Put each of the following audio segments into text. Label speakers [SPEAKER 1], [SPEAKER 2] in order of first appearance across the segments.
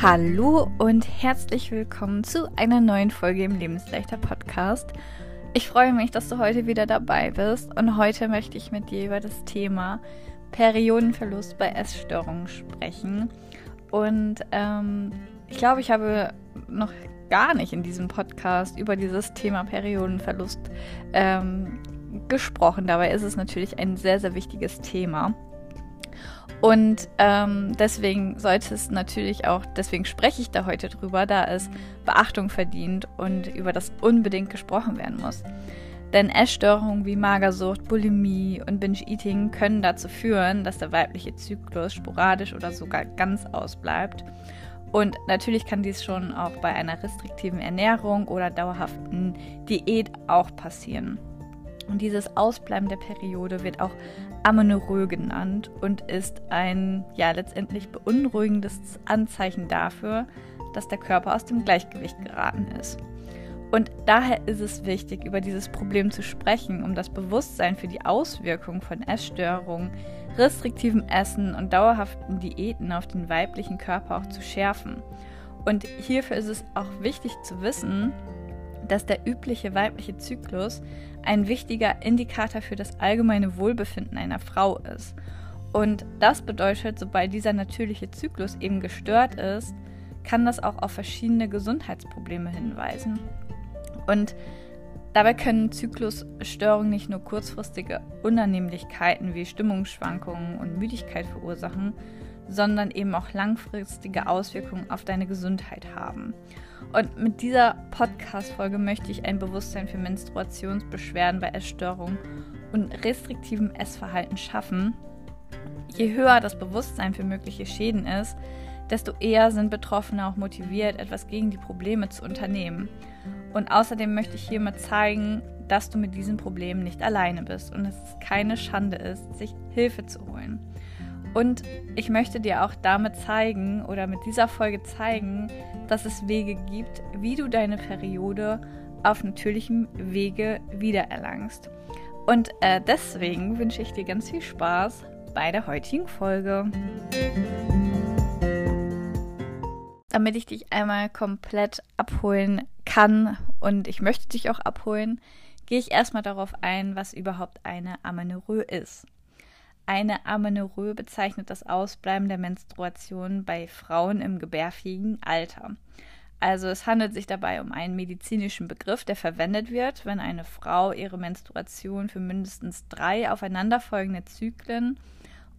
[SPEAKER 1] Hallo und herzlich willkommen zu einer neuen Folge im Lebensleichter Podcast. Ich freue mich, dass du heute wieder dabei bist und heute möchte ich mit dir über das Thema Periodenverlust bei Essstörungen sprechen. Und ähm, ich glaube, ich habe noch gar nicht in diesem Podcast über dieses Thema Periodenverlust ähm, gesprochen. Dabei ist es natürlich ein sehr, sehr wichtiges Thema. Und ähm, deswegen sollte es natürlich auch, deswegen spreche ich da heute drüber, da es Beachtung verdient und über das unbedingt gesprochen werden muss. Denn Essstörungen wie Magersucht, Bulimie und Binge-Eating können dazu führen, dass der weibliche Zyklus sporadisch oder sogar ganz ausbleibt. Und natürlich kann dies schon auch bei einer restriktiven Ernährung oder dauerhaften Diät auch passieren. Und dieses Ausbleiben der Periode wird auch Amenorrhoe genannt und ist ein ja letztendlich beunruhigendes Anzeichen dafür, dass der Körper aus dem Gleichgewicht geraten ist. Und daher ist es wichtig, über dieses Problem zu sprechen, um das Bewusstsein für die Auswirkungen von Essstörungen, restriktivem Essen und dauerhaften Diäten auf den weiblichen Körper auch zu schärfen. Und hierfür ist es auch wichtig zu wissen, dass der übliche weibliche Zyklus ein wichtiger Indikator für das allgemeine Wohlbefinden einer Frau ist. Und das bedeutet, sobald dieser natürliche Zyklus eben gestört ist, kann das auch auf verschiedene Gesundheitsprobleme hinweisen. Und dabei können Zyklusstörungen nicht nur kurzfristige Unannehmlichkeiten wie Stimmungsschwankungen und Müdigkeit verursachen, sondern eben auch langfristige Auswirkungen auf deine Gesundheit haben. Und mit dieser Podcast-Folge möchte ich ein Bewusstsein für Menstruationsbeschwerden bei Essstörungen und restriktivem Essverhalten schaffen. Je höher das Bewusstsein für mögliche Schäden ist, desto eher sind Betroffene auch motiviert, etwas gegen die Probleme zu unternehmen. Und außerdem möchte ich hiermit zeigen, dass du mit diesen Problemen nicht alleine bist und es keine Schande ist, sich Hilfe zu holen. Und ich möchte dir auch damit zeigen oder mit dieser Folge zeigen, dass es Wege gibt, wie du deine Periode auf natürlichem Wege wiedererlangst. Und äh, deswegen wünsche ich dir ganz viel Spaß bei der heutigen Folge. Damit ich dich einmal komplett abholen kann und ich möchte dich auch abholen, gehe ich erstmal darauf ein, was überhaupt eine Amenorrhoe ist. Eine Amenorrhoe bezeichnet das Ausbleiben der Menstruation bei Frauen im gebärfähigen Alter. Also es handelt sich dabei um einen medizinischen Begriff, der verwendet wird, wenn eine Frau ihre Menstruation für mindestens drei aufeinanderfolgende Zyklen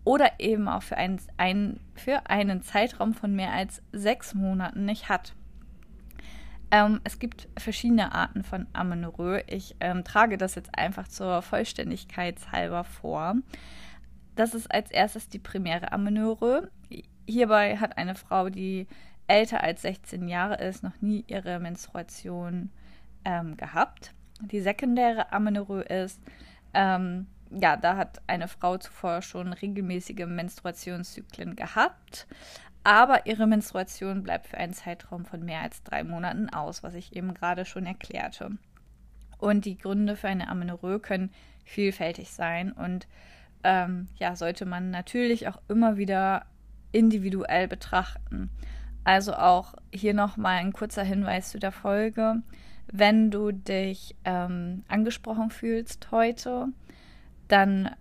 [SPEAKER 1] oder eben auch für einen, ein, für einen Zeitraum von mehr als sechs Monaten nicht hat. Ähm, es gibt verschiedene Arten von Amenorrhoe. Ich ähm, trage das jetzt einfach zur Vollständigkeit halber vor. Das ist als erstes die primäre Amenorrhoe. Hierbei hat eine Frau, die älter als 16 Jahre ist, noch nie ihre Menstruation ähm, gehabt. Die sekundäre Amenorrhoe ist, ähm, ja, da hat eine Frau zuvor schon regelmäßige Menstruationszyklen gehabt, aber ihre Menstruation bleibt für einen Zeitraum von mehr als drei Monaten aus, was ich eben gerade schon erklärte. Und die Gründe für eine Amenorrhoe können vielfältig sein und ähm, ja, sollte man natürlich auch immer wieder individuell betrachten. Also auch hier nochmal ein kurzer Hinweis zu der Folge. Wenn du dich ähm, angesprochen fühlst heute, dann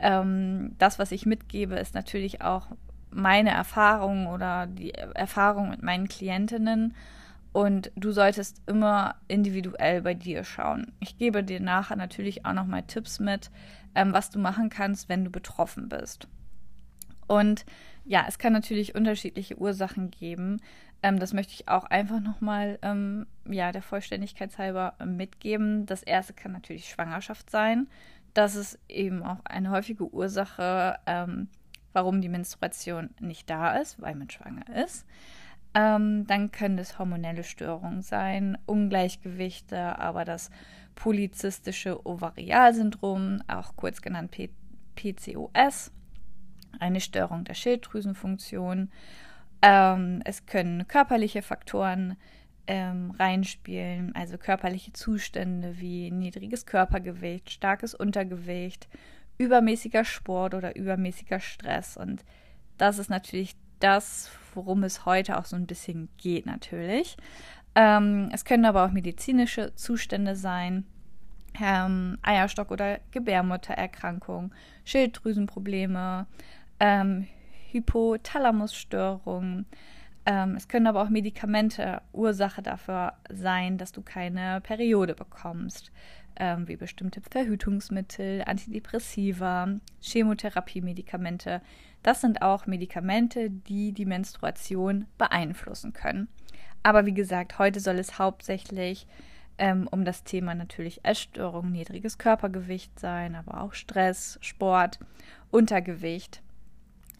[SPEAKER 1] ähm, das, was ich mitgebe, ist natürlich auch meine Erfahrung oder die Erfahrung mit meinen Klientinnen. Und du solltest immer individuell bei dir schauen. Ich gebe dir nachher natürlich auch nochmal Tipps mit, ähm, was du machen kannst, wenn du betroffen bist. Und ja, es kann natürlich unterschiedliche Ursachen geben. Ähm, das möchte ich auch einfach nochmal, ähm, ja, der Vollständigkeit halber mitgeben. Das erste kann natürlich Schwangerschaft sein. Das ist eben auch eine häufige Ursache, ähm, warum die Menstruation nicht da ist, weil man schwanger ist. Ähm, dann können es hormonelle Störungen sein, Ungleichgewichte, aber das polyzystische Ovarialsyndrom, auch kurz genannt P PCOS, eine Störung der Schilddrüsenfunktion. Ähm, es können körperliche Faktoren ähm, reinspielen, also körperliche Zustände wie niedriges Körpergewicht, starkes Untergewicht, übermäßiger Sport oder übermäßiger Stress. Und das ist natürlich das, worum es heute auch so ein bisschen geht natürlich. Ähm, es können aber auch medizinische Zustände sein, ähm, Eierstock- oder Gebärmuttererkrankung, Schilddrüsenprobleme, ähm, Hypothalamusstörungen. Ähm, es können aber auch Medikamente Ursache dafür sein, dass du keine Periode bekommst, ähm, wie bestimmte Verhütungsmittel, Antidepressiva, Chemotherapiemedikamente. Das sind auch Medikamente, die die Menstruation beeinflussen können. Aber wie gesagt, heute soll es hauptsächlich ähm, um das Thema natürlich Essstörung, niedriges Körpergewicht sein, aber auch Stress, Sport, Untergewicht.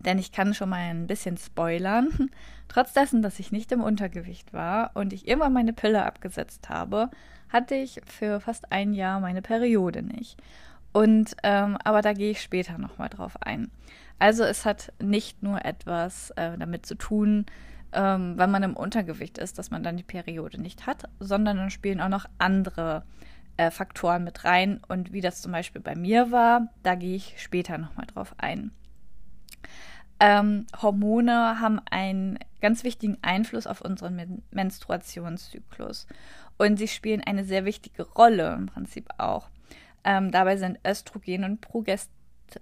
[SPEAKER 1] Denn ich kann schon mal ein bisschen spoilern. Trotz dessen, dass ich nicht im Untergewicht war und ich irgendwann meine Pille abgesetzt habe, hatte ich für fast ein Jahr meine Periode nicht. Und ähm, aber da gehe ich später nochmal drauf ein. Also es hat nicht nur etwas äh, damit zu tun, ähm, wenn man im Untergewicht ist, dass man dann die Periode nicht hat, sondern dann spielen auch noch andere äh, Faktoren mit rein. Und wie das zum Beispiel bei mir war, da gehe ich später nochmal drauf ein. Ähm, Hormone haben einen ganz wichtigen Einfluss auf unseren Men Menstruationszyklus. Und sie spielen eine sehr wichtige Rolle im Prinzip auch. Ähm, dabei sind Östrogen und Progest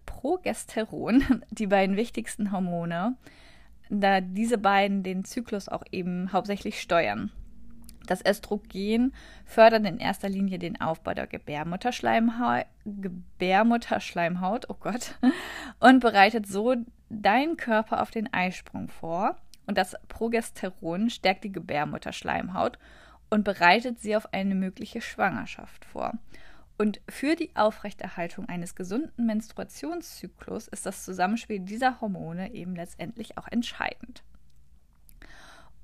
[SPEAKER 1] Progesteron die beiden wichtigsten Hormone, da diese beiden den Zyklus auch eben hauptsächlich steuern. Das Östrogen fördert in erster Linie den Aufbau der Gebärmutterschleimhaut, Gebärmutterschleimhaut oh Gott, und bereitet so deinen Körper auf den Eisprung vor. Und das Progesteron stärkt die Gebärmutterschleimhaut und bereitet sie auf eine mögliche Schwangerschaft vor. Und für die Aufrechterhaltung eines gesunden Menstruationszyklus ist das Zusammenspiel dieser Hormone eben letztendlich auch entscheidend.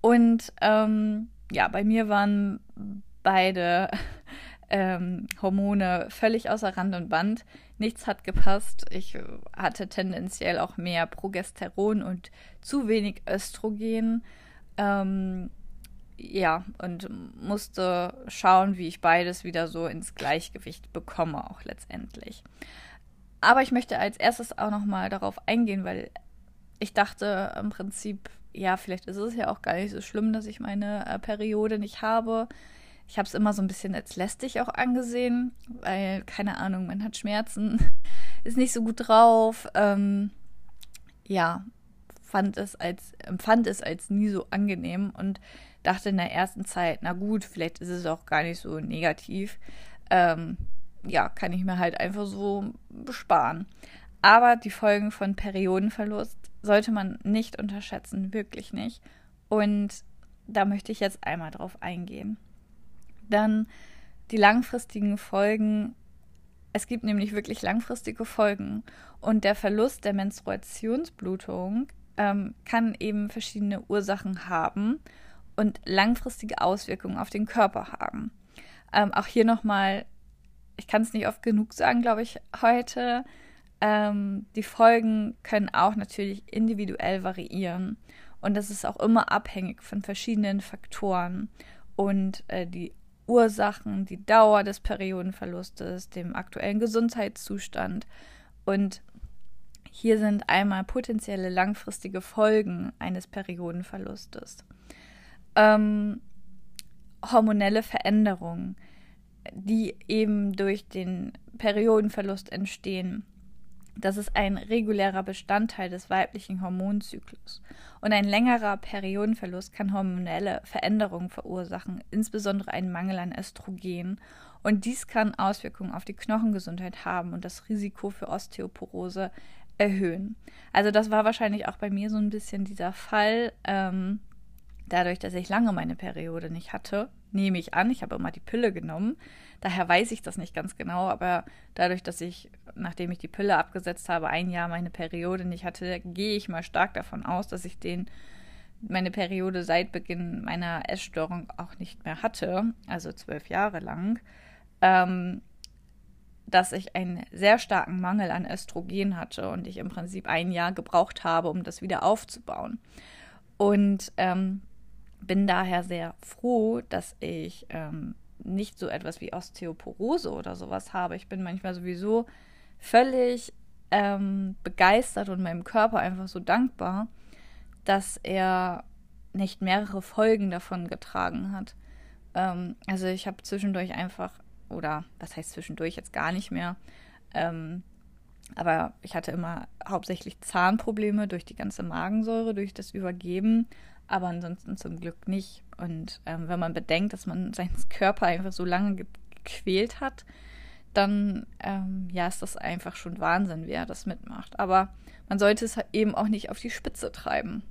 [SPEAKER 1] Und ähm, ja, bei mir waren beide ähm, Hormone völlig außer Rand und Band. Nichts hat gepasst. Ich hatte tendenziell auch mehr Progesteron und zu wenig Östrogen. Ähm, ja, und musste schauen, wie ich beides wieder so ins Gleichgewicht bekomme, auch letztendlich. Aber ich möchte als erstes auch nochmal darauf eingehen, weil ich dachte im Prinzip, ja, vielleicht ist es ja auch gar nicht so schlimm, dass ich meine äh, Periode nicht habe. Ich habe es immer so ein bisschen als lästig auch angesehen, weil, keine Ahnung, man hat Schmerzen, ist nicht so gut drauf. Ähm, ja, fand es als, empfand es als nie so angenehm und dachte in der ersten Zeit, na gut, vielleicht ist es auch gar nicht so negativ. Ähm, ja, kann ich mir halt einfach so besparen. Aber die Folgen von Periodenverlust sollte man nicht unterschätzen, wirklich nicht. Und da möchte ich jetzt einmal drauf eingehen. Dann die langfristigen Folgen. Es gibt nämlich wirklich langfristige Folgen. Und der Verlust der Menstruationsblutung ähm, kann eben verschiedene Ursachen haben und langfristige Auswirkungen auf den Körper haben. Ähm, auch hier nochmal, ich kann es nicht oft genug sagen, glaube ich, heute. Ähm, die Folgen können auch natürlich individuell variieren. Und das ist auch immer abhängig von verschiedenen Faktoren und äh, die Ursachen, die Dauer des Periodenverlustes, dem aktuellen Gesundheitszustand. Und hier sind einmal potenzielle langfristige Folgen eines Periodenverlustes ähm, hormonelle Veränderungen, die eben durch den Periodenverlust entstehen. Das ist ein regulärer Bestandteil des weiblichen Hormonzyklus. Und ein längerer Periodenverlust kann hormonelle Veränderungen verursachen, insbesondere einen Mangel an Östrogen. Und dies kann Auswirkungen auf die Knochengesundheit haben und das Risiko für Osteoporose erhöhen. Also das war wahrscheinlich auch bei mir so ein bisschen dieser Fall. Ähm, dadurch, dass ich lange meine Periode nicht hatte, nehme ich an, ich habe immer die Pille genommen. Daher weiß ich das nicht ganz genau, aber dadurch, dass ich, nachdem ich die Pille abgesetzt habe, ein Jahr meine Periode nicht hatte, gehe ich mal stark davon aus, dass ich den meine Periode seit Beginn meiner Essstörung auch nicht mehr hatte, also zwölf Jahre lang, ähm, dass ich einen sehr starken Mangel an Östrogen hatte und ich im Prinzip ein Jahr gebraucht habe, um das wieder aufzubauen. Und ähm, bin daher sehr froh, dass ich ähm, nicht so etwas wie Osteoporose oder sowas habe. Ich bin manchmal sowieso völlig ähm, begeistert und meinem Körper einfach so dankbar, dass er nicht mehrere Folgen davon getragen hat. Ähm, also ich habe zwischendurch einfach, oder was heißt zwischendurch jetzt gar nicht mehr, ähm, aber ich hatte immer hauptsächlich Zahnprobleme durch die ganze Magensäure, durch das Übergeben, aber ansonsten zum Glück nicht. Und ähm, wenn man bedenkt, dass man seinen Körper einfach so lange gequält hat, dann ähm, ja, ist das einfach schon Wahnsinn, wie er das mitmacht. Aber man sollte es eben auch nicht auf die Spitze treiben.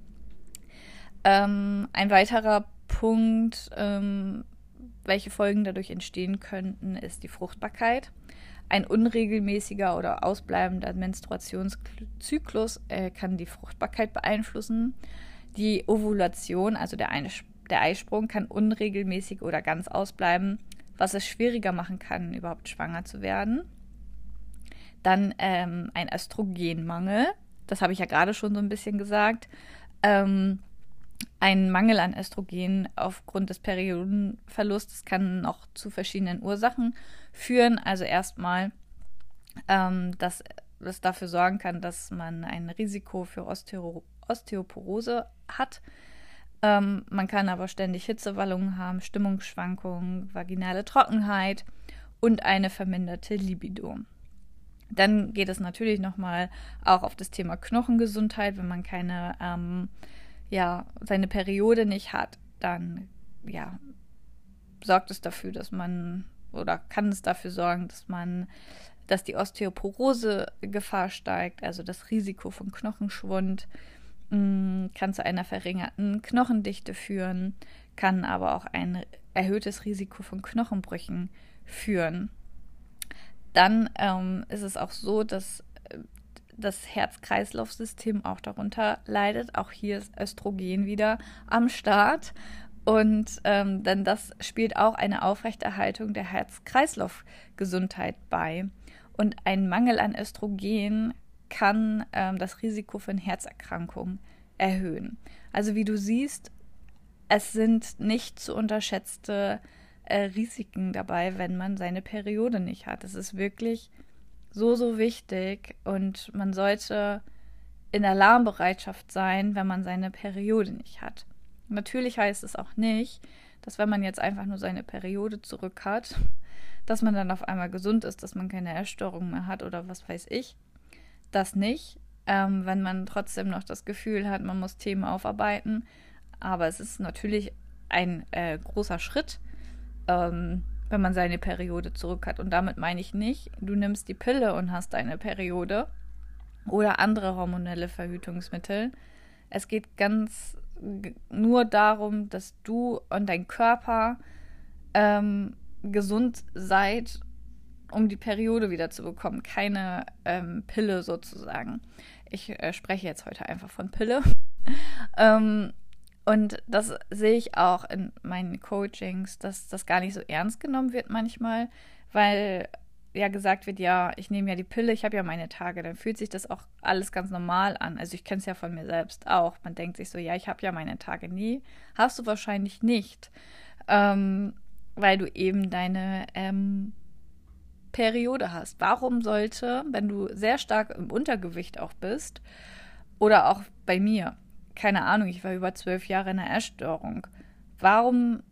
[SPEAKER 1] Ähm, ein weiterer Punkt, ähm, welche Folgen dadurch entstehen könnten, ist die Fruchtbarkeit. Ein unregelmäßiger oder ausbleibender Menstruationszyklus äh, kann die Fruchtbarkeit beeinflussen. Die Ovulation, also der, der Eisprung, kann unregelmäßig oder ganz ausbleiben, was es schwieriger machen kann, überhaupt schwanger zu werden. Dann ähm, ein Östrogenmangel, das habe ich ja gerade schon so ein bisschen gesagt. Ähm, ein Mangel an Östrogen aufgrund des Periodenverlusts kann noch zu verschiedenen Ursachen führen. Also erstmal, ähm, dass es dafür sorgen kann, dass man ein Risiko für Osteo Osteoporose hat. Ähm, man kann aber ständig Hitzewallungen haben, Stimmungsschwankungen, vaginale Trockenheit und eine verminderte Libido. Dann geht es natürlich nochmal auch auf das Thema Knochengesundheit, wenn man keine ähm, ja, seine Periode nicht hat, dann ja, sorgt es dafür, dass man oder kann es dafür sorgen, dass man, dass die Osteoporose-Gefahr steigt, also das Risiko von Knochenschwund, kann zu einer verringerten Knochendichte führen, kann aber auch ein erhöhtes Risiko von Knochenbrüchen führen. Dann ähm, ist es auch so, dass das Herz-Kreislauf-System auch darunter leidet. Auch hier ist Östrogen wieder am Start. Und ähm, denn das spielt auch eine Aufrechterhaltung der Herz-Kreislauf-Gesundheit bei. Und ein Mangel an Östrogen kann ähm, das Risiko für eine Herzerkrankung erhöhen. Also wie du siehst, es sind nicht zu unterschätzte äh, Risiken dabei, wenn man seine Periode nicht hat. Es ist wirklich so, so wichtig und man sollte in Alarmbereitschaft sein, wenn man seine Periode nicht hat. Natürlich heißt es auch nicht, dass wenn man jetzt einfach nur seine Periode zurück hat, dass man dann auf einmal gesund ist, dass man keine Essstörung mehr hat oder was weiß ich. Das nicht. Ähm, wenn man trotzdem noch das Gefühl hat, man muss Themen aufarbeiten. Aber es ist natürlich ein äh, großer Schritt. Ähm, wenn man seine Periode zurück hat. Und damit meine ich nicht, du nimmst die Pille und hast deine Periode oder andere hormonelle Verhütungsmittel. Es geht ganz nur darum, dass du und dein Körper ähm, gesund seid, um die Periode wieder zu bekommen. Keine ähm, Pille sozusagen. Ich äh, spreche jetzt heute einfach von Pille. ähm, und das sehe ich auch in meinen Coachings, dass das gar nicht so ernst genommen wird manchmal, weil ja gesagt wird, ja, ich nehme ja die Pille, ich habe ja meine Tage, dann fühlt sich das auch alles ganz normal an. Also ich kenne es ja von mir selbst auch. Man denkt sich so, ja, ich habe ja meine Tage nie. Hast du wahrscheinlich nicht, ähm, weil du eben deine ähm, Periode hast. Warum sollte, wenn du sehr stark im Untergewicht auch bist, oder auch bei mir, keine Ahnung, ich war über zwölf Jahre in einer Essstörung. Warum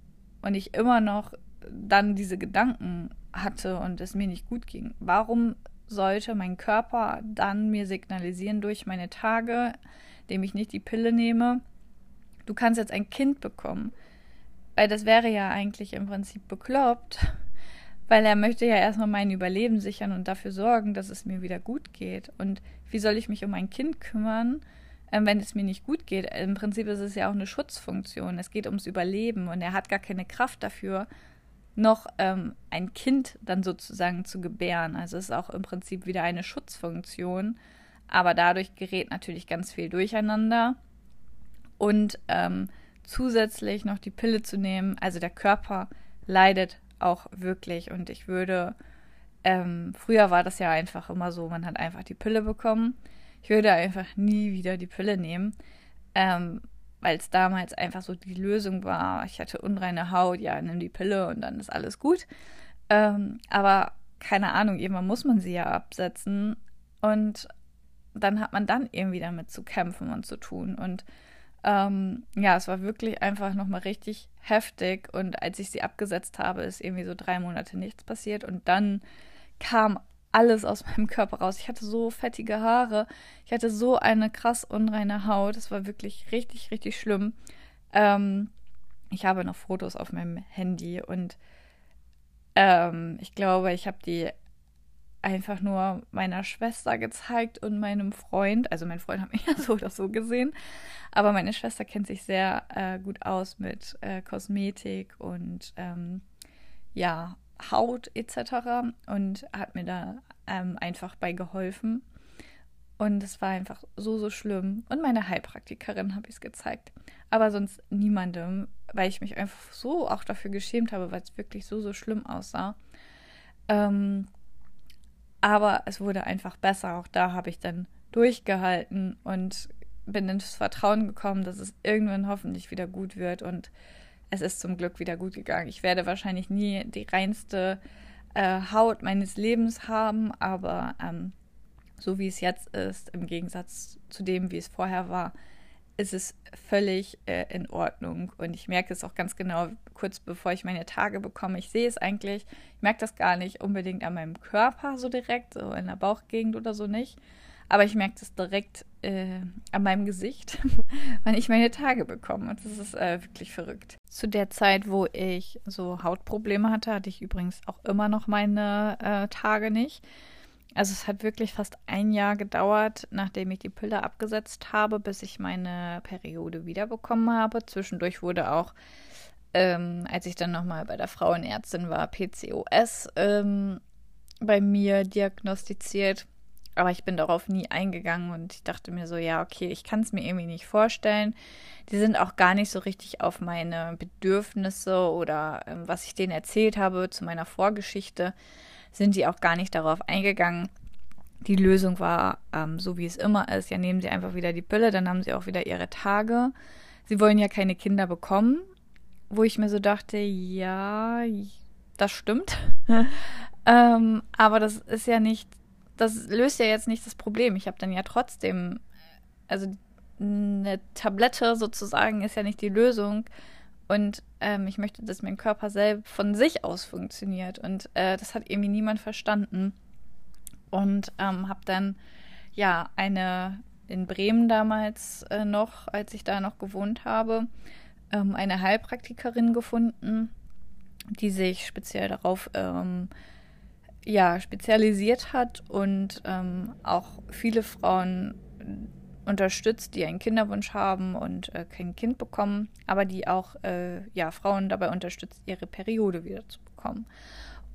[SPEAKER 1] und ich immer noch dann diese Gedanken hatte und es mir nicht gut ging, warum sollte mein Körper dann mir signalisieren durch meine Tage, indem ich nicht die Pille nehme, du kannst jetzt ein Kind bekommen? Weil das wäre ja eigentlich im Prinzip bekloppt, weil er möchte ja erstmal mein Überleben sichern und dafür sorgen, dass es mir wieder gut geht. Und wie soll ich mich um ein Kind kümmern, ähm, wenn es mir nicht gut geht. Im Prinzip ist es ja auch eine Schutzfunktion. Es geht ums Überleben und er hat gar keine Kraft dafür, noch ähm, ein Kind dann sozusagen zu gebären. Also es ist auch im Prinzip wieder eine Schutzfunktion. Aber dadurch gerät natürlich ganz viel durcheinander. Und ähm, zusätzlich noch die Pille zu nehmen, also der Körper leidet auch wirklich. Und ich würde, ähm, früher war das ja einfach immer so, man hat einfach die Pille bekommen. Ich würde einfach nie wieder die Pille nehmen, ähm, weil es damals einfach so die Lösung war. Ich hatte unreine Haut, ja, nimm die Pille und dann ist alles gut. Ähm, aber keine Ahnung, irgendwann muss man sie ja absetzen und dann hat man dann irgendwie damit zu kämpfen und zu tun. Und Ähm, ja, es war wirklich einfach nochmal richtig heftig. Und als ich sie abgesetzt habe, ist irgendwie so drei Monate nichts passiert. Und dann kam alles aus meinem Körper raus. Ich hatte so fettige Haare. Ich hatte so eine krass unreine Haut. Es war wirklich richtig, richtig schlimm. Ähm, ich habe noch Fotos auf meinem Handy und ähm, ich glaube, ich habe die einfach nur meiner Schwester gezeigt und meinem Freund. Also mein Freund hat mich ja so oder so gesehen. Aber meine Schwester kennt sich sehr äh, gut aus mit äh, Kosmetik und ähm, ja, Haut etc. und hat mir da ähm, einfach bei geholfen. Und es war einfach so, so schlimm. Und meine Heilpraktikerin habe ich es gezeigt. Aber sonst niemandem, weil ich mich einfach so auch dafür geschämt habe, weil es wirklich so, so schlimm aussah. Ähm, aber es wurde einfach besser. Auch da habe ich dann durchgehalten und bin ins Vertrauen gekommen, dass es irgendwann hoffentlich wieder gut wird. Und es ist zum Glück wieder gut gegangen. Ich werde wahrscheinlich nie die reinste äh, Haut meines Lebens haben, aber ähm, so wie es jetzt ist, im Gegensatz zu dem, wie es vorher war, ist es völlig äh, in Ordnung. Und ich merke es auch ganz genau, kurz bevor ich meine Tage bekomme. Ich sehe es eigentlich, ich merke das gar nicht unbedingt an meinem Körper so direkt, so in der Bauchgegend oder so nicht. Aber ich merke das direkt äh, an meinem Gesicht, wenn ich meine Tage bekomme. Und das ist äh, wirklich verrückt. Zu der Zeit, wo ich so Hautprobleme hatte, hatte ich übrigens auch immer noch meine äh, Tage nicht. Also es hat wirklich fast ein Jahr gedauert, nachdem ich die Pille abgesetzt habe, bis ich meine Periode wiederbekommen habe. Zwischendurch wurde auch, ähm, als ich dann nochmal bei der Frauenärztin war, PCOS ähm, bei mir diagnostiziert. Aber ich bin darauf nie eingegangen und ich dachte mir so, ja, okay, ich kann es mir irgendwie nicht vorstellen. Die sind auch gar nicht so richtig auf meine Bedürfnisse oder ähm, was ich denen erzählt habe zu meiner Vorgeschichte sind die auch gar nicht darauf eingegangen. Die Lösung war, ähm, so wie es immer ist, ja, nehmen sie einfach wieder die Pille, dann haben sie auch wieder ihre Tage. Sie wollen ja keine Kinder bekommen, wo ich mir so dachte, ja, das stimmt. ähm, aber das ist ja nicht, das löst ja jetzt nicht das Problem. Ich habe dann ja trotzdem, also eine Tablette sozusagen ist ja nicht die Lösung. Und ähm, ich möchte, dass mein Körper selbst von sich aus funktioniert. Und äh, das hat irgendwie niemand verstanden. Und ähm, habe dann ja eine in Bremen damals äh, noch, als ich da noch gewohnt habe, ähm, eine Heilpraktikerin gefunden, die sich speziell darauf ähm, ja, spezialisiert hat und ähm, auch viele Frauen unterstützt, die einen Kinderwunsch haben und äh, kein Kind bekommen, aber die auch äh, ja, Frauen dabei unterstützt, ihre Periode wieder zu bekommen.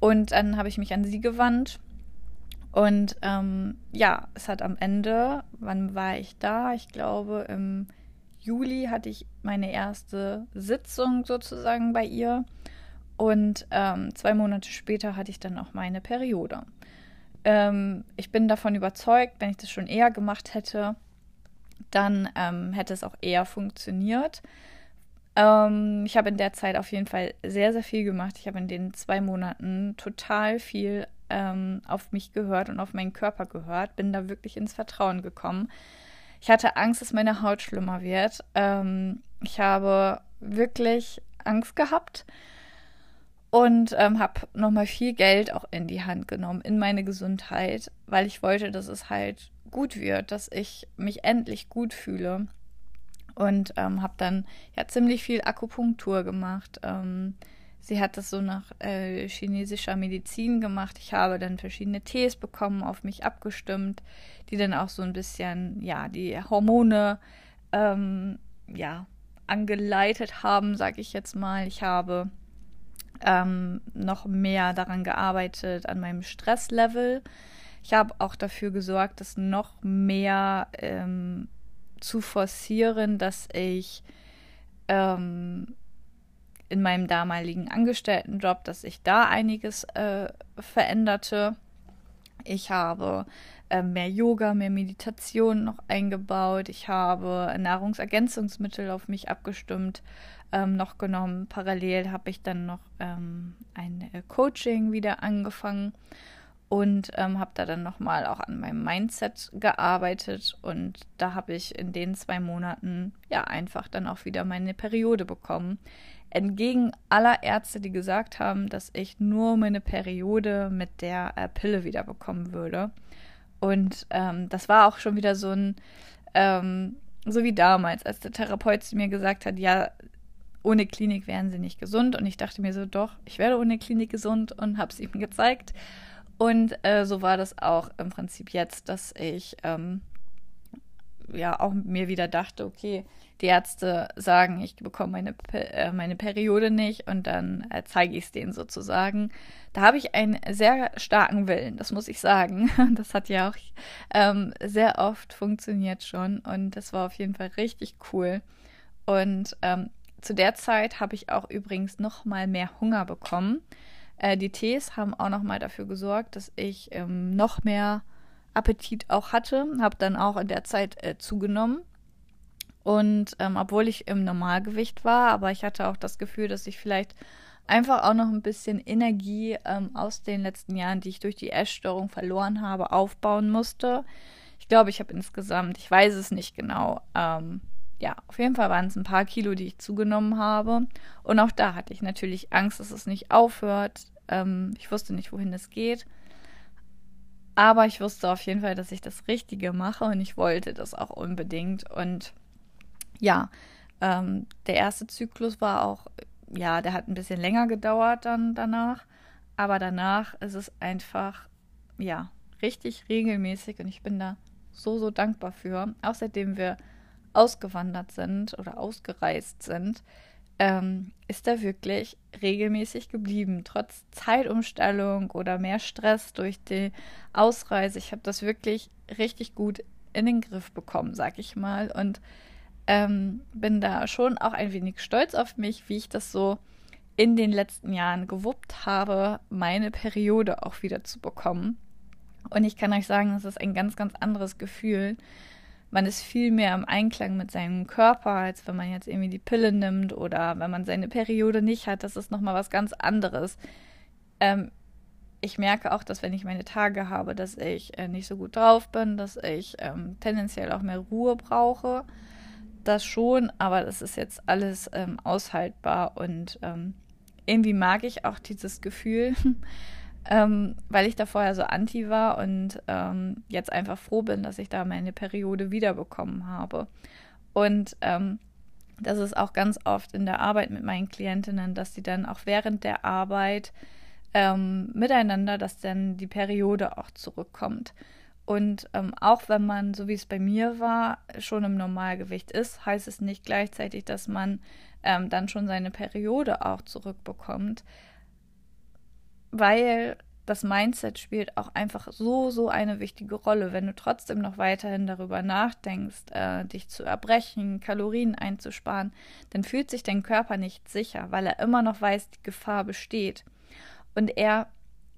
[SPEAKER 1] Und dann habe ich mich an sie gewandt. Und ähm, ja, es hat am Ende, wann war ich da? Ich glaube, im Juli hatte ich meine erste Sitzung sozusagen bei ihr. Und ähm, zwei Monate später hatte ich dann auch meine Periode. Ähm, ich bin davon überzeugt, wenn ich das schon eher gemacht hätte, dann ähm, hätte es auch eher funktioniert. Ähm, ich habe in der Zeit auf jeden Fall sehr, sehr viel gemacht. Ich habe in den zwei Monaten total viel ähm, auf mich gehört und auf meinen Körper gehört, bin da wirklich ins Vertrauen gekommen. Ich hatte Angst, dass meine Haut schlimmer wird. Ähm, ich habe wirklich Angst gehabt und ähm, habe nochmal viel Geld auch in die Hand genommen, in meine Gesundheit, weil ich wollte, dass es halt gut wird, dass ich mich endlich gut fühle. Und ähm, habe dann ja ziemlich viel Akupunktur gemacht. Ähm, sie hat das so nach äh, chinesischer Medizin gemacht. Ich habe dann verschiedene Tees bekommen, auf mich abgestimmt, die dann auch so ein bisschen, ja, die Hormone, ähm, ja, angeleitet haben, sage ich jetzt mal. Ich habe ähm, noch mehr daran gearbeitet, an meinem Stresslevel. Ich habe auch dafür gesorgt, das noch mehr ähm, zu forcieren, dass ich ähm, in meinem damaligen Angestelltenjob, dass ich da einiges äh, veränderte. Ich habe äh, mehr Yoga, mehr Meditation noch eingebaut. Ich habe Nahrungsergänzungsmittel auf mich abgestimmt ähm, noch genommen. Parallel habe ich dann noch ähm, ein äh, Coaching wieder angefangen und ähm, habe da dann nochmal auch an meinem Mindset gearbeitet und da habe ich in den zwei Monaten ja einfach dann auch wieder meine Periode bekommen. Entgegen aller Ärzte, die gesagt haben, dass ich nur meine Periode mit der äh, Pille wieder bekommen würde. Und ähm, das war auch schon wieder so ein, ähm, so wie damals, als der Therapeut zu mir gesagt hat, ja, ohne Klinik wären sie nicht gesund. Und ich dachte mir so, doch, ich werde ohne Klinik gesund und habe es ihm gezeigt. Und äh, so war das auch im Prinzip jetzt, dass ich ähm, ja auch mir wieder dachte, okay, die Ärzte sagen, ich bekomme meine, äh, meine Periode nicht und dann äh, zeige ich es denen sozusagen. Da habe ich einen sehr starken Willen, das muss ich sagen. Das hat ja auch ähm, sehr oft funktioniert schon und das war auf jeden Fall richtig cool. Und ähm, zu der Zeit habe ich auch übrigens noch mal mehr Hunger bekommen. Äh, die Tees haben auch nochmal dafür gesorgt, dass ich ähm, noch mehr Appetit auch hatte. Habe dann auch in der Zeit äh, zugenommen. Und ähm, obwohl ich im Normalgewicht war, aber ich hatte auch das Gefühl, dass ich vielleicht einfach auch noch ein bisschen Energie ähm, aus den letzten Jahren, die ich durch die Essstörung verloren habe, aufbauen musste. Ich glaube, ich habe insgesamt, ich weiß es nicht genau, ähm, ja, auf jeden Fall waren es ein paar Kilo, die ich zugenommen habe. Und auch da hatte ich natürlich Angst, dass es nicht aufhört. Ähm, ich wusste nicht, wohin es geht. Aber ich wusste auf jeden Fall, dass ich das Richtige mache und ich wollte das auch unbedingt. Und ja, ähm, der erste Zyklus war auch, ja, der hat ein bisschen länger gedauert dann danach. Aber danach ist es einfach, ja, richtig regelmäßig und ich bin da so, so dankbar für. Auch seitdem wir ausgewandert sind oder ausgereist sind, ähm, ist er wirklich regelmäßig geblieben, trotz Zeitumstellung oder mehr Stress durch die Ausreise. Ich habe das wirklich richtig gut in den Griff bekommen, sag ich mal. Und ähm, bin da schon auch ein wenig stolz auf mich, wie ich das so in den letzten Jahren gewuppt habe, meine Periode auch wieder zu bekommen. Und ich kann euch sagen, es ist ein ganz, ganz anderes Gefühl, man ist viel mehr im Einklang mit seinem Körper, als wenn man jetzt irgendwie die Pille nimmt oder wenn man seine Periode nicht hat. Das ist nochmal was ganz anderes. Ähm, ich merke auch, dass wenn ich meine Tage habe, dass ich äh, nicht so gut drauf bin, dass ich ähm, tendenziell auch mehr Ruhe brauche. Das schon, aber das ist jetzt alles ähm, aushaltbar und ähm, irgendwie mag ich auch dieses Gefühl, ähm, weil ich da vorher so anti war und ähm, jetzt einfach froh bin, dass ich da meine Periode wiederbekommen habe. Und ähm, das ist auch ganz oft in der Arbeit mit meinen Klientinnen, dass sie dann auch während der Arbeit ähm, miteinander, dass dann die Periode auch zurückkommt. Und ähm, auch wenn man, so wie es bei mir war, schon im Normalgewicht ist, heißt es nicht gleichzeitig, dass man ähm, dann schon seine Periode auch zurückbekommt weil das Mindset spielt auch einfach so, so eine wichtige Rolle. Wenn du trotzdem noch weiterhin darüber nachdenkst, äh, dich zu erbrechen, Kalorien einzusparen, dann fühlt sich dein Körper nicht sicher, weil er immer noch weiß, die Gefahr besteht. Und er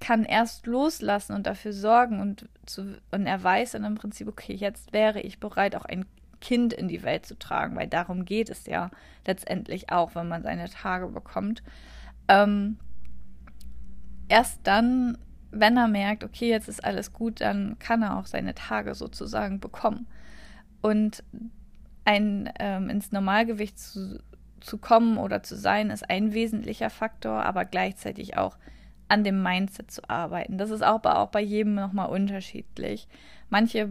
[SPEAKER 1] kann erst loslassen und dafür sorgen und, zu, und er weiß dann im Prinzip, okay, jetzt wäre ich bereit, auch ein Kind in die Welt zu tragen, weil darum geht es ja letztendlich auch, wenn man seine Tage bekommt. Ähm, erst dann, wenn er merkt, okay, jetzt ist alles gut, dann kann er auch seine Tage sozusagen bekommen. Und ein ähm, ins Normalgewicht zu, zu kommen oder zu sein, ist ein wesentlicher Faktor, aber gleichzeitig auch an dem Mindset zu arbeiten. Das ist auch, auch bei jedem nochmal unterschiedlich. Manche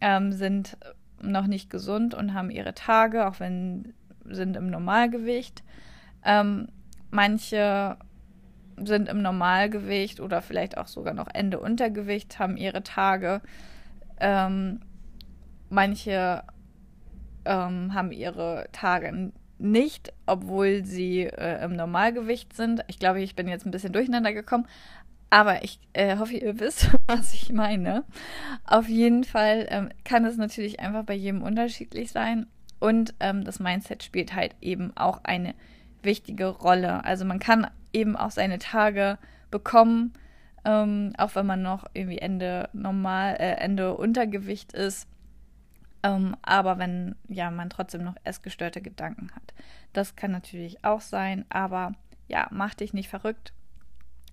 [SPEAKER 1] ähm, sind noch nicht gesund und haben ihre Tage, auch wenn sind im Normalgewicht. Ähm, manche sind im Normalgewicht oder vielleicht auch sogar noch Ende Untergewicht, haben ihre Tage. Ähm, manche ähm, haben ihre Tage nicht, obwohl sie äh, im Normalgewicht sind. Ich glaube, ich bin jetzt ein bisschen durcheinander gekommen, aber ich äh, hoffe, ihr wisst, was ich meine. Auf jeden Fall ähm, kann es natürlich einfach bei jedem unterschiedlich sein. Und ähm, das Mindset spielt halt eben auch eine wichtige Rolle. Also man kann eben auch seine Tage bekommen, ähm, auch wenn man noch irgendwie Ende normal, äh, Ende Untergewicht ist. Ähm, aber wenn ja man trotzdem noch essgestörte Gedanken hat. Das kann natürlich auch sein, aber ja, mach dich nicht verrückt.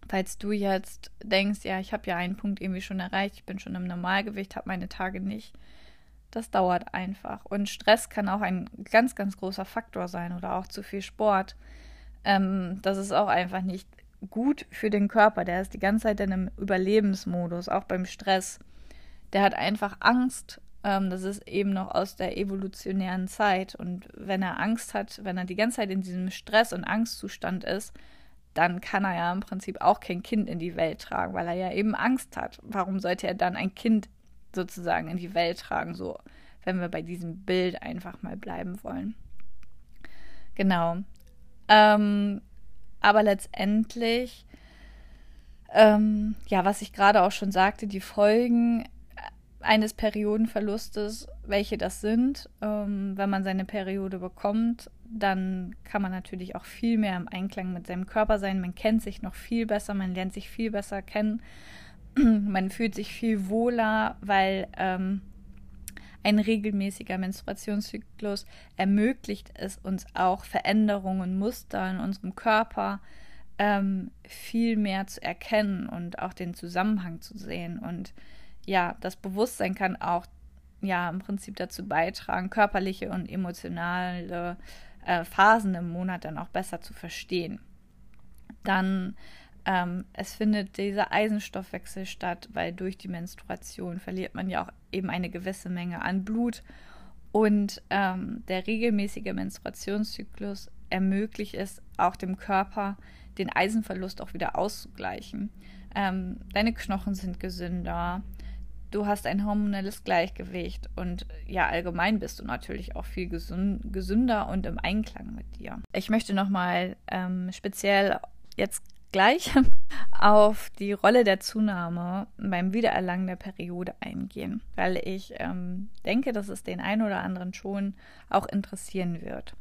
[SPEAKER 1] falls du jetzt denkst, ja, ich habe ja einen Punkt irgendwie schon erreicht, ich bin schon im Normalgewicht, habe meine Tage nicht. Das dauert einfach. Und Stress kann auch ein ganz, ganz großer Faktor sein oder auch zu viel Sport. Ähm, das ist auch einfach nicht gut für den Körper. Der ist die ganze Zeit in einem Überlebensmodus, auch beim Stress. Der hat einfach Angst. Ähm, das ist eben noch aus der evolutionären Zeit. Und wenn er Angst hat, wenn er die ganze Zeit in diesem Stress- und Angstzustand ist, dann kann er ja im Prinzip auch kein Kind in die Welt tragen, weil er ja eben Angst hat. Warum sollte er dann ein Kind sozusagen in die Welt tragen, so, wenn wir bei diesem Bild einfach mal bleiben wollen? Genau. Ähm, aber letztendlich, ähm, ja, was ich gerade auch schon sagte, die Folgen eines Periodenverlustes, welche das sind, ähm, wenn man seine Periode bekommt, dann kann man natürlich auch viel mehr im Einklang mit seinem Körper sein. Man kennt sich noch viel besser, man lernt sich viel besser kennen. man fühlt sich viel wohler, weil ähm, ein regelmäßiger Menstruationszyklus ermöglicht es uns auch Veränderungen, Muster in unserem Körper ähm, viel mehr zu erkennen und auch den Zusammenhang zu sehen. Und ja, das Bewusstsein kann auch ja im Prinzip dazu beitragen, körperliche und emotionale äh, Phasen im Monat dann auch besser zu verstehen. Dann ähm, es findet dieser Eisenstoffwechsel statt, weil durch die Menstruation verliert man ja auch eben eine gewisse Menge an Blut. Und ähm, der regelmäßige Menstruationszyklus ermöglicht es auch dem Körper, den Eisenverlust auch wieder auszugleichen. Ähm, deine Knochen sind gesünder, du hast ein hormonelles Gleichgewicht und ja, allgemein bist du natürlich auch viel gesünder und im Einklang mit dir. Ich möchte nochmal ähm, speziell jetzt gleich auf die Rolle der Zunahme beim Wiedererlangen der Periode eingehen, weil ich ähm, denke, dass es den einen oder anderen schon auch interessieren wird.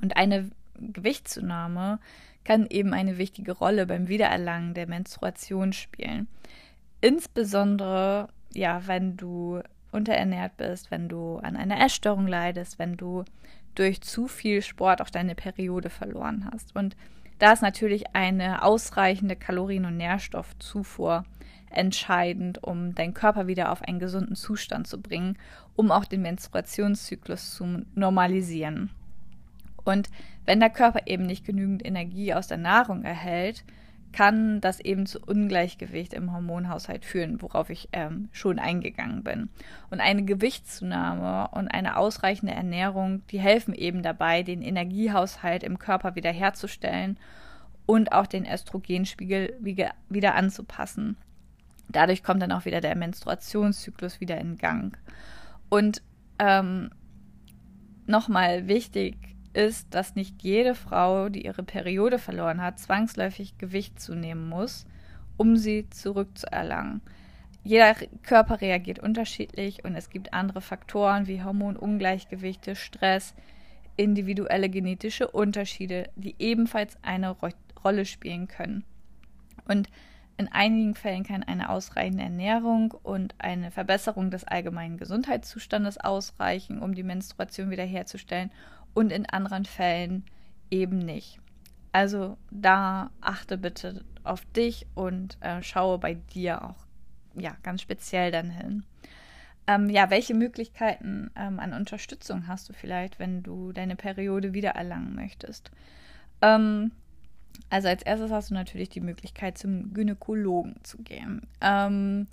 [SPEAKER 1] Und eine Gewichtszunahme kann eben eine wichtige Rolle beim Wiedererlangen der Menstruation spielen. Insbesondere, ja, wenn du unterernährt bist, wenn du an einer Essstörung leidest, wenn du durch zu viel Sport auch deine Periode verloren hast. Und da ist natürlich eine ausreichende Kalorien- und Nährstoffzufuhr entscheidend, um deinen Körper wieder auf einen gesunden Zustand zu bringen, um auch den Menstruationszyklus zu normalisieren. Und wenn der Körper eben nicht genügend Energie aus der Nahrung erhält, kann das eben zu Ungleichgewicht im Hormonhaushalt führen, worauf ich ähm, schon eingegangen bin. Und eine Gewichtszunahme und eine ausreichende Ernährung, die helfen eben dabei, den Energiehaushalt im Körper wiederherzustellen und auch den Östrogenspiegel wieder anzupassen. Dadurch kommt dann auch wieder der Menstruationszyklus wieder in Gang. Und ähm, nochmal wichtig, ist, dass nicht jede Frau, die ihre Periode verloren hat, zwangsläufig Gewicht zunehmen muss, um sie zurückzuerlangen. Jeder Körper reagiert unterschiedlich und es gibt andere Faktoren wie Hormonungleichgewichte, Stress, individuelle genetische Unterschiede, die ebenfalls eine Ro Rolle spielen können. Und in einigen Fällen kann eine ausreichende Ernährung und eine Verbesserung des allgemeinen Gesundheitszustandes ausreichen, um die Menstruation wiederherzustellen und in anderen Fällen eben nicht. Also da achte bitte auf dich und äh, schaue bei dir auch ja ganz speziell dann hin. Ähm, ja, welche Möglichkeiten ähm, an Unterstützung hast du vielleicht, wenn du deine Periode wiedererlangen möchtest? Ähm, also als erstes hast du natürlich die Möglichkeit, zum Gynäkologen zu gehen, ähm,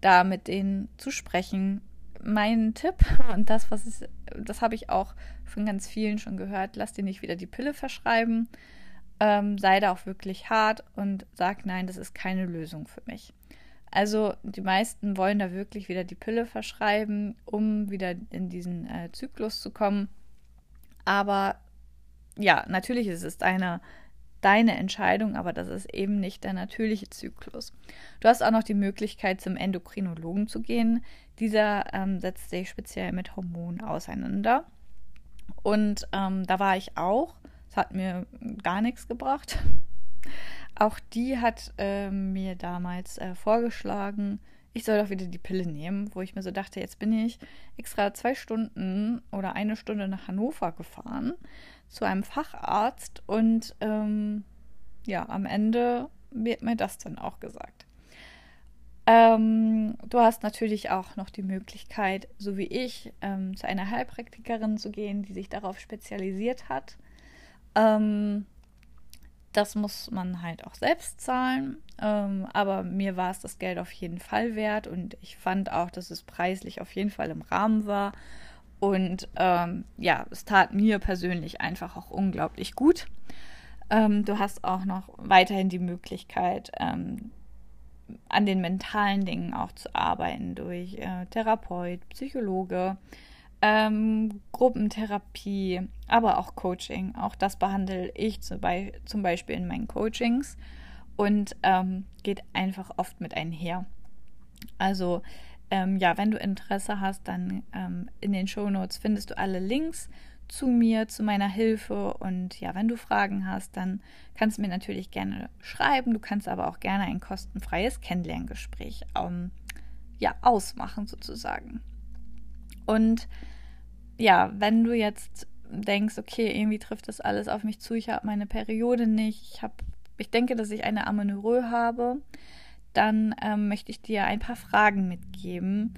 [SPEAKER 1] da mit denen zu sprechen, mein Tipp und das, was ist, das habe ich auch von ganz vielen schon gehört, lass dir nicht wieder die Pille verschreiben. Ähm, sei da auch wirklich hart und sag nein, das ist keine Lösung für mich. Also die meisten wollen da wirklich wieder die Pille verschreiben, um wieder in diesen äh, Zyklus zu kommen. Aber ja, natürlich ist es eine deine Entscheidung, aber das ist eben nicht der natürliche Zyklus. Du hast auch noch die Möglichkeit, zum Endokrinologen zu gehen. Dieser ähm, setzt sich speziell mit Hormonen auseinander. Und ähm, da war ich auch. Es hat mir gar nichts gebracht. Auch die hat äh, mir damals äh, vorgeschlagen, ich soll doch wieder die Pille nehmen, wo ich mir so dachte, jetzt bin ich extra zwei Stunden oder eine Stunde nach Hannover gefahren zu einem Facharzt und ähm, ja, am Ende wird mir das dann auch gesagt. Ähm, du hast natürlich auch noch die Möglichkeit, so wie ich, ähm, zu einer Heilpraktikerin zu gehen, die sich darauf spezialisiert hat. Ähm, das muss man halt auch selbst zahlen. Ähm, aber mir war es das Geld auf jeden Fall wert und ich fand auch, dass es preislich auf jeden Fall im Rahmen war. Und ähm, ja, es tat mir persönlich einfach auch unglaublich gut. Ähm, du hast auch noch weiterhin die Möglichkeit, an den mentalen Dingen auch zu arbeiten durch äh, Therapeut, Psychologe, ähm, Gruppentherapie, aber auch Coaching. Auch das behandle ich zum, Be zum Beispiel in meinen Coachings und ähm, geht einfach oft mit einher. Also ähm, ja, wenn du Interesse hast, dann ähm, in den Show Notes findest du alle Links zu mir, zu meiner Hilfe. Und ja, wenn du Fragen hast, dann kannst du mir natürlich gerne schreiben. Du kannst aber auch gerne ein kostenfreies Kennenlerngespräch ähm, ja, ausmachen, sozusagen. Und ja, wenn du jetzt denkst, okay, irgendwie trifft das alles auf mich zu, ich habe meine Periode nicht, ich habe, ich denke, dass ich eine Amenorrhoe habe, dann ähm, möchte ich dir ein paar Fragen mitgeben,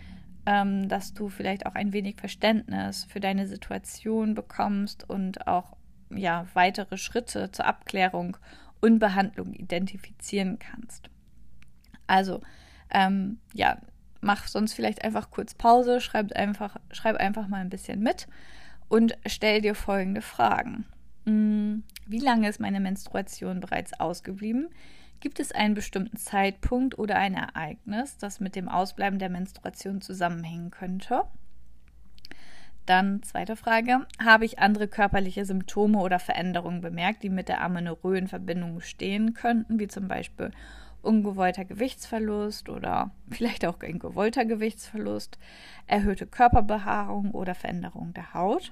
[SPEAKER 1] ähm, dass du vielleicht auch ein wenig Verständnis für deine Situation bekommst und auch ja, weitere Schritte zur Abklärung und Behandlung identifizieren kannst. Also, ähm, ja, mach sonst vielleicht einfach kurz Pause, schreib einfach, schreib einfach mal ein bisschen mit und stell dir folgende Fragen. Hm, wie lange ist meine Menstruation bereits ausgeblieben? Gibt es einen bestimmten Zeitpunkt oder ein Ereignis, das mit dem Ausbleiben der Menstruation zusammenhängen könnte? Dann zweite Frage. Habe ich andere körperliche Symptome oder Veränderungen bemerkt, die mit der Amenorrhoe in Verbindung stehen könnten, wie zum Beispiel ungewollter Gewichtsverlust oder vielleicht auch ein gewollter Gewichtsverlust, erhöhte Körperbehaarung oder Veränderung der Haut?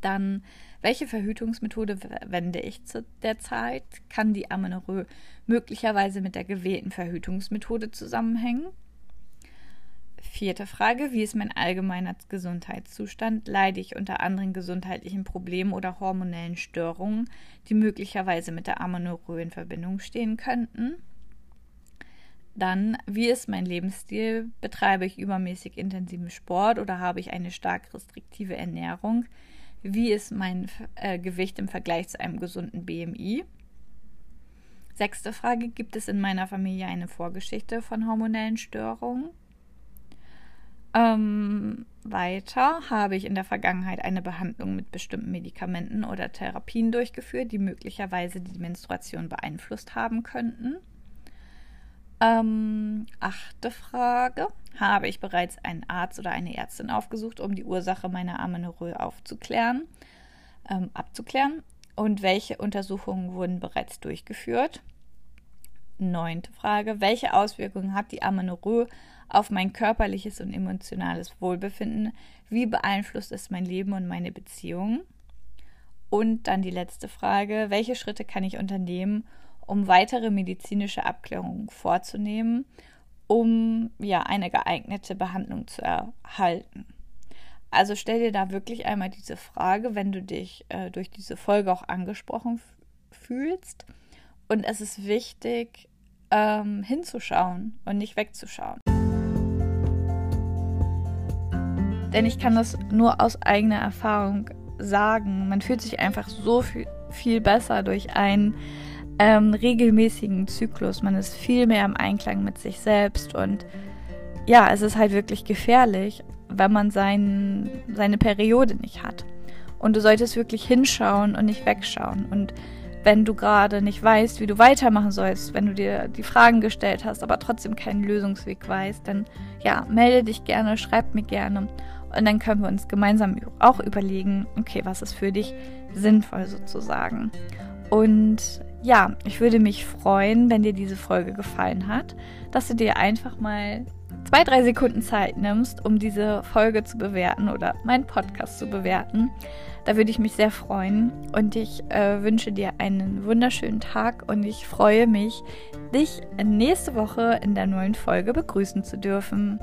[SPEAKER 1] Dann welche Verhütungsmethode verwende ich zu der Zeit? Kann die Amenorrhoe möglicherweise mit der gewählten Verhütungsmethode zusammenhängen? Vierte Frage. Wie ist mein allgemeiner Gesundheitszustand? Leide ich unter anderen gesundheitlichen Problemen oder hormonellen Störungen, die möglicherweise mit der Amenorrhoe in Verbindung stehen könnten? Dann, wie ist mein Lebensstil? Betreibe ich übermäßig intensiven Sport oder habe ich eine stark restriktive Ernährung? Wie ist mein äh, Gewicht im Vergleich zu einem gesunden BMI? Sechste Frage, gibt es in meiner Familie eine Vorgeschichte von hormonellen Störungen? Ähm, weiter habe ich in der Vergangenheit eine Behandlung mit bestimmten Medikamenten oder Therapien durchgeführt, die möglicherweise die Menstruation beeinflusst haben könnten. Ähm, achte Frage. Habe ich bereits einen Arzt oder eine Ärztin aufgesucht, um die Ursache meiner Amenorrhoe aufzuklären, ähm, abzuklären? Und welche Untersuchungen wurden bereits durchgeführt? Neunte Frage. Welche Auswirkungen hat die Amenorrhoe auf mein körperliches und emotionales Wohlbefinden? Wie beeinflusst es mein Leben und meine Beziehungen? Und dann die letzte Frage. Welche Schritte kann ich unternehmen, um weitere medizinische Abklärungen vorzunehmen, um ja eine geeignete Behandlung zu erhalten. Also stell dir da wirklich einmal diese Frage, wenn du dich äh, durch diese Folge auch angesprochen fühlst. Und es ist wichtig, ähm, hinzuschauen und nicht wegzuschauen. Denn ich kann das nur aus eigener Erfahrung sagen. Man fühlt sich einfach so viel, viel besser durch ein ähm, regelmäßigen Zyklus. Man ist viel mehr im Einklang mit sich selbst und ja, es ist halt wirklich gefährlich, wenn man sein, seine Periode nicht hat. Und du solltest wirklich hinschauen und nicht wegschauen. Und wenn du gerade nicht weißt, wie du weitermachen sollst, wenn du dir die Fragen gestellt hast, aber trotzdem keinen Lösungsweg weißt, dann ja, melde dich gerne, schreib mir gerne. Und dann können wir uns gemeinsam auch überlegen, okay, was ist für dich sinnvoll sozusagen. Und ja, ich würde mich freuen, wenn dir diese Folge gefallen hat, dass du dir einfach mal zwei, drei Sekunden Zeit nimmst, um diese Folge zu bewerten oder meinen Podcast zu bewerten. Da würde ich mich sehr freuen und ich äh, wünsche dir einen wunderschönen Tag und ich freue mich, dich nächste Woche in der neuen Folge begrüßen zu dürfen.